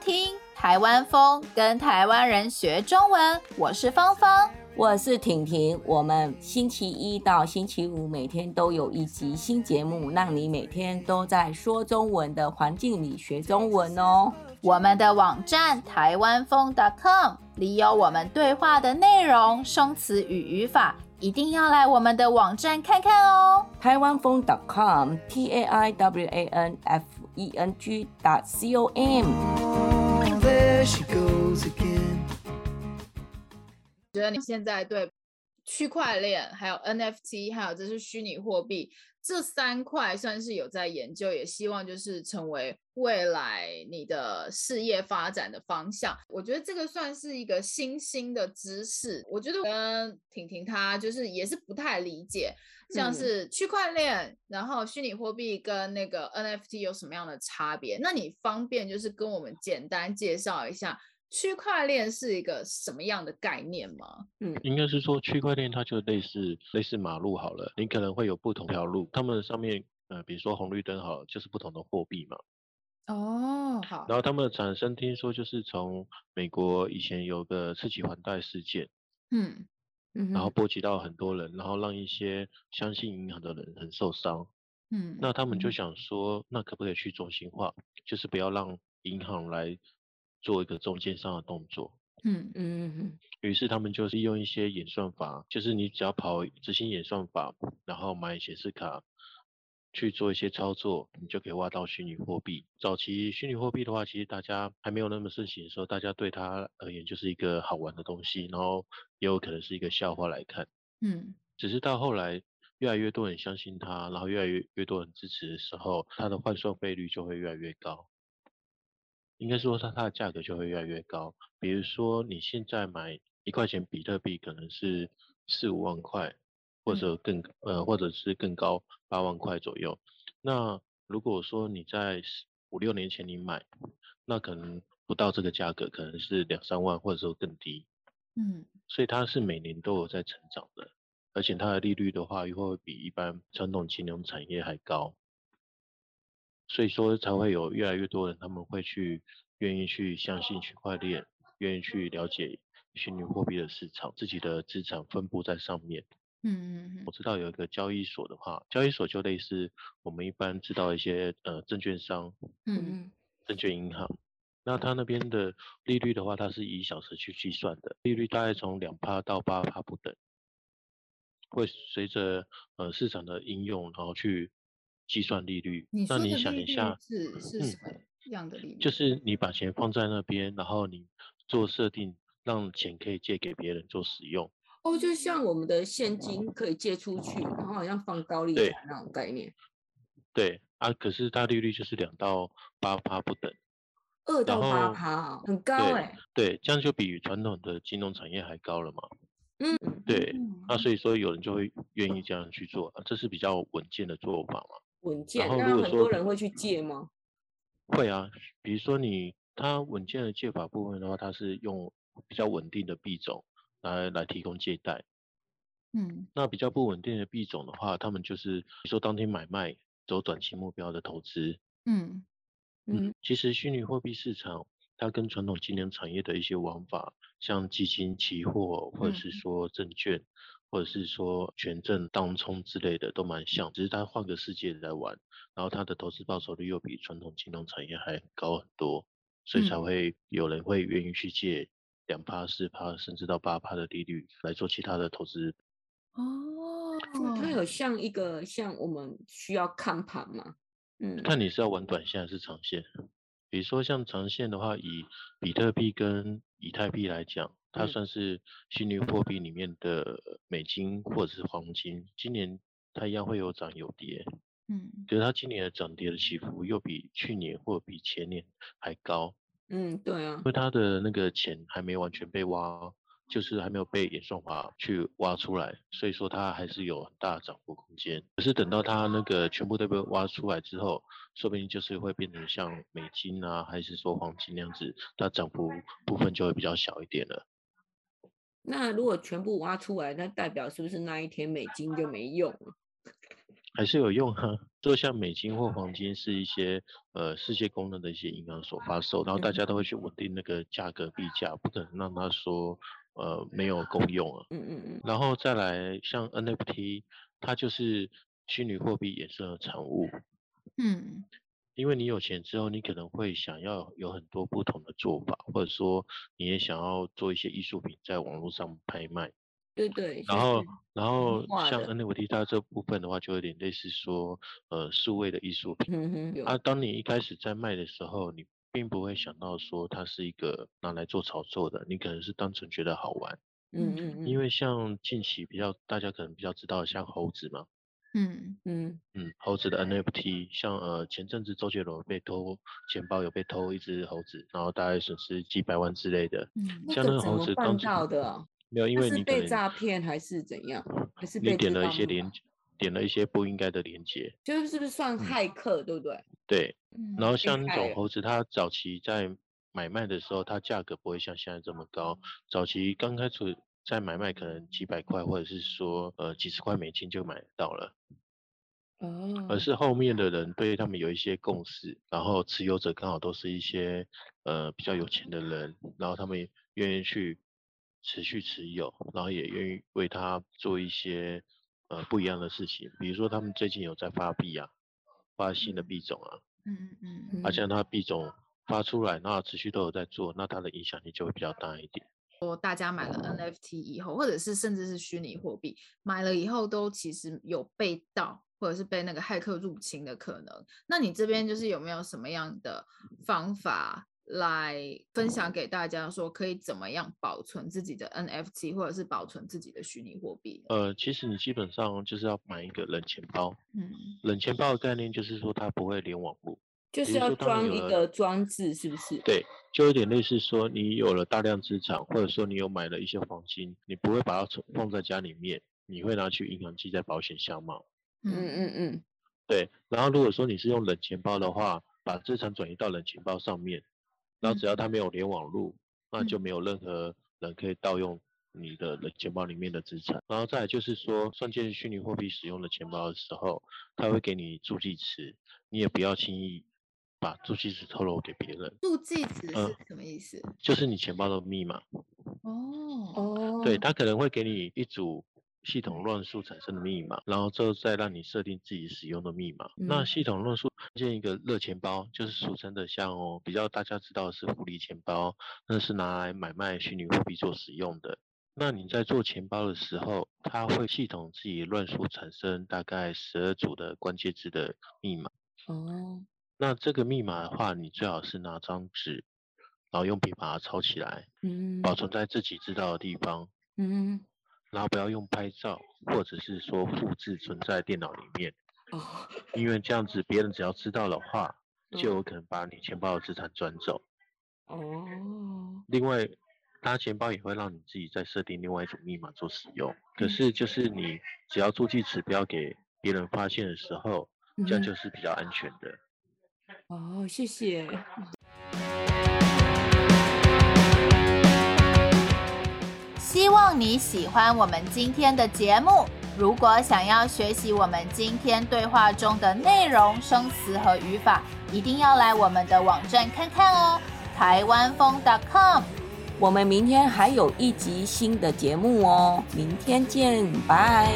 听台湾风，跟台湾人学中文。我是芳芳，我是婷婷。我们星期一到星期五每天都有一集新节目，让你每天都在说中文的环境里学中文哦。我们的网站台湾风 .com 里有我们对话的内容、生词与语法，一定要来我们的网站看看哦。台湾风 .com T A I W A N F E N G C O M。There she goes again。觉得你现在对区块链、还有 NFT、还有这是虚拟货币。这三块算是有在研究，也希望就是成为未来你的事业发展的方向。我觉得这个算是一个新兴的知识。我觉得我跟婷婷她就是也是不太理解，像是区块链，然后虚拟货币跟那个 NFT 有什么样的差别？那你方便就是跟我们简单介绍一下？区块链是一个什么样的概念吗？嗯，应该是说区块链它就类似类似马路好了，你可能会有不同条路，它们上面呃，比如说红绿灯好了，就是不同的货币嘛。哦，好。然后他们的产生听说就是从美国以前有个次级还贷事件，嗯嗯，然后波及到很多人，然后让一些相信银行的人很受伤。嗯，那他们就想说，那可不可以去中心化，就是不要让银行来。做一个中间商的动作，嗯嗯嗯，于是他们就是用一些演算法，就是你只要跑执行演算法，然后买显示卡去做一些操作，你就可以挖到虚拟货币。早期虚拟货币的话，其实大家还没有那么盛行的时候，大家对它而言就是一个好玩的东西，然后也有可能是一个笑话来看。嗯，只是到后来越来越多人相信它，然后越来越越多人支持的时候，它的换算费率就会越来越高。应该说它它的价格就会越来越高。比如说你现在买一块钱比特币，可能是四五万块，或者更呃，或者是更高八万块左右。那如果说你在五六年前你买，那可能不到这个价格，可能是两三万，或者说更低。嗯，所以它是每年都有在成长的，而且它的利率的话，又会比一般传统金融产业还高。所以说才会有越来越多人，他们会去愿意去相信区块链，愿意去了解虚拟货币的市场，自己的资产分布在上面。嗯嗯嗯。我知道有一个交易所的话，交易所就类似我们一般知道一些呃证券商，嗯嗯，证券银行。那它那边的利率的话，它是以小时去计算的，利率大概从两趴到八趴不等，会随着呃市场的应用，然后去。计算利率，你那你想一下，是是什么样的利率？就是你把钱放在那边，然后你做设定，让钱可以借给别人做使用。哦，就像我们的现金可以借出去，然后好像放高利贷那种概念。对，对啊，可是它利率就是两到八趴不等。二到八趴，很高哎、欸。对，这样就比传统的金融产业还高了嘛。嗯，对，那所以说有人就会愿意这样去做，这是比较稳健的做法嘛。稳健，那很多人会去借吗？会啊，比如说你它稳健的借法部分的话，它是用比较稳定的币种来来提供借贷。嗯，那比较不稳定的币种的话，他们就是比如说当天买卖走短期目标的投资。嗯嗯，其实虚拟货币市场它跟传统金融产业的一些玩法，像基金、期货或者是说证券。嗯或者是说权证当冲之类的都蛮像，只是它换个世界在玩，然后它的投资报酬率又比传统金融产业还高很多，所以才会有人会愿意去借两趴、四趴，甚至到八趴的利率来做其他的投资。哦，它有像一个像我们需要看盘吗？嗯，看你是要玩短线还是长线。比如说像长线的话，以比特币跟以太币来讲。它算是虚拟货币里面的美金或者是黄金，今年它一样会有涨有跌，嗯，可是它今年的涨跌的起伏又比去年或比前年还高，嗯，对啊，因为它的那个钱还没完全被挖，就是还没有被演算法去挖出来，所以说它还是有很大的涨幅空间。可是等到它那个全部都被挖出来之后，说不定就是会变成像美金啊，还是说黄金那样子，它涨幅部分就会比较小一点了。那如果全部挖出来，那代表是不是那一天美金就没用了？还是有用啊。就像美金或黄金是一些呃世界公认的一些银行所发售，然后大家都会去稳定那个价格币价，不可能让他说呃没有功用了。嗯嗯嗯。然后再来像 NFT，它就是虚拟货币衍生的产物。嗯。因为你有钱之后，你可能会想要有很多不同的做法，或者说你也想要做一些艺术品在网络上拍卖。对对。然后，然后像 NFT 它这部分的话，就有点类似说，呃，数位的艺术品。嗯哼。啊，当你一开始在卖的时候，你并不会想到说它是一个拿来做炒作的，你可能是单纯觉得好玩。嗯嗯嗯。因为像近期比较大家可能比较知道像猴子嘛。嗯嗯嗯，猴子的 NFT，像呃前阵子周杰伦被偷钱包，有被偷一只猴子，然后大概损失几百万之类的。嗯，像那个猴子当时的？没有，因为你被诈骗还是怎样？还是被你点了一些连，点了一些不应该的连接，就是是不是算骇客，嗯、对不对？对，然后像那种猴子，它早期在买卖的时候，它价格不会像现在这么高，早期刚开始。在买卖可能几百块，或者是说呃几十块美金就买到了，哦，而是后面的人对他们有一些共识，然后持有者刚好都是一些呃比较有钱的人，然后他们愿意去持续持有，然后也愿意为他做一些呃不一样的事情，比如说他们最近有在发币啊，发新的币种啊，嗯嗯嗯，而且他币种发出来，那持续都有在做，那它的影响力就会比较大一点。说大家买了 NFT 以后，或者是甚至是虚拟货币买了以后，都其实有被盗或者是被那个骇客入侵的可能。那你这边就是有没有什么样的方法来分享给大家，说可以怎么样保存自己的 NFT 或者是保存自己的虚拟货币？呃，其实你基本上就是要买一个冷钱包。嗯，冷钱包的概念就是说它不会连网络。就是要装一个装置，是不是？对，就有点类似说，你有了大量资产，或者说你有买了一些黄金，你不会把它存放在家里面，你会拿去银行寄在保险箱吗？嗯嗯嗯。对，然后如果说你是用冷钱包的话，把资产转移到冷钱包上面，然后只要它没有连网路，那就没有任何人可以盗用你的冷钱包里面的资产。然后再来就是说，创建虚拟货币使用的钱包的时候，它会给你助记词，你也不要轻易。把助记词透露给别人。助记词是什么意思？嗯，就是你钱包的密码。哦哦。对，他可能会给你一组系统乱数产生的密码，然后之后再让你设定自己使用的密码。嗯、那系统乱数建一个热钱包，就是俗称的像哦，比较大家知道的是狐狸钱包，那是拿来买卖虚拟货币做使用的。那你在做钱包的时候，它会系统自己乱数产生大概十二组的关键字的密码。哦。那这个密码的话，你最好是拿张纸，然后用笔把它抄起来，嗯，保存在自己知道的地方，嗯，然后不要用拍照或者是说复制存在电脑里面，哦，因为这样子别人只要知道的话，就有可能把你钱包的资产转走，哦，另外，搭钱包也会让你自己再设定另外一种密码做使用，可是。就是你只要助记词不要给别人发现的时候，这样就是比较安全的。哦，谢谢。希望你喜欢我们今天的节目。如果想要学习我们今天对话中的内容、生词和语法，一定要来我们的网站看看哦，台湾风 .com。我们明天还有一集新的节目哦，明天见，拜。